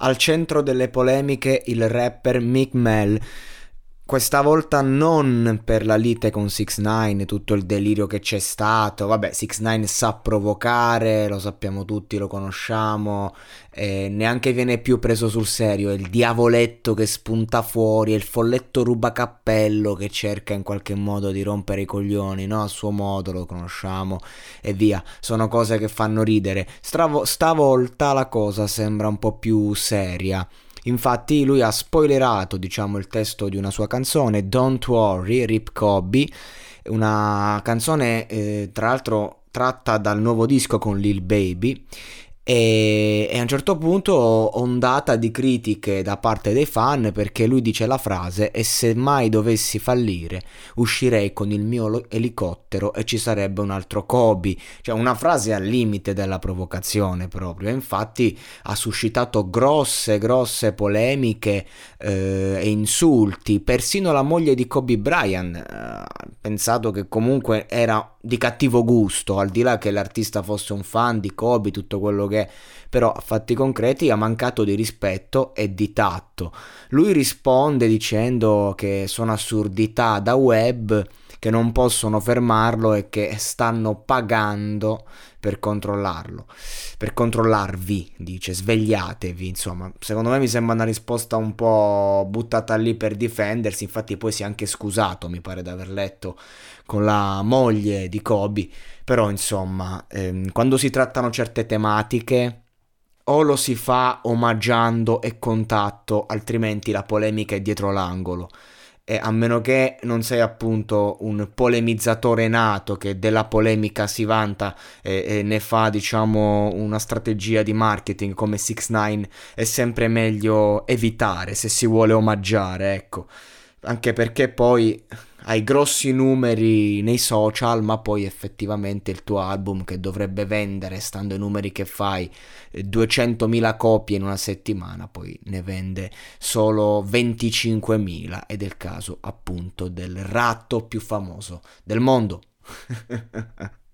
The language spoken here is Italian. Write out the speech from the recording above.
Al centro delle polemiche il rapper Mick Mel questa volta non per la lite con 6 9 tutto il delirio che c'è stato. Vabbè, 6 9 sa provocare, lo sappiamo tutti, lo conosciamo. Eh, neanche viene più preso sul serio. È il diavoletto che spunta fuori, è il folletto rubacappello che cerca in qualche modo di rompere i coglioni, no? A suo modo lo conosciamo e via. Sono cose che fanno ridere. Stravo- stavolta la cosa sembra un po' più seria. Infatti lui ha spoilerato, diciamo, il testo di una sua canzone, Don't Worry, Rip Cobby, una canzone eh, tra l'altro tratta dal nuovo disco con Lil Baby e, a un certo punto ondata di critiche da parte dei fan perché lui dice la frase e se mai dovessi fallire uscirei con il mio elicottero e ci sarebbe un altro Kobe cioè una frase al limite della provocazione proprio. Infatti ha suscitato grosse grosse polemiche eh, e insulti. Persino la moglie di Kobe Bryant eh, pensato che comunque era di cattivo gusto, al di là che l'artista fosse un fan di Kobe, tutto quello che però a fatti concreti ha mancato di rispetto e di tatto. Lui risponde dicendo che sono assurdità da web che non possono fermarlo e che stanno pagando per controllarlo, per controllarvi, dice, svegliatevi, insomma, secondo me mi sembra una risposta un po' buttata lì per difendersi, infatti poi si è anche scusato, mi pare di aver letto, con la moglie di Kobe, però insomma, ehm, quando si trattano certe tematiche o lo si fa omaggiando e contatto, altrimenti la polemica è dietro l'angolo. Eh, a meno che non sei appunto un polemizzatore nato che della polemica si vanta e, e ne fa diciamo una strategia di marketing come 6 9 è sempre meglio evitare se si vuole omaggiare ecco anche perché poi hai grossi numeri nei social, ma poi effettivamente il tuo album che dovrebbe vendere, stando ai numeri che fai, 200.000 eh, copie in una settimana, poi ne vende solo 25.000 ed è il caso appunto del ratto più famoso del mondo.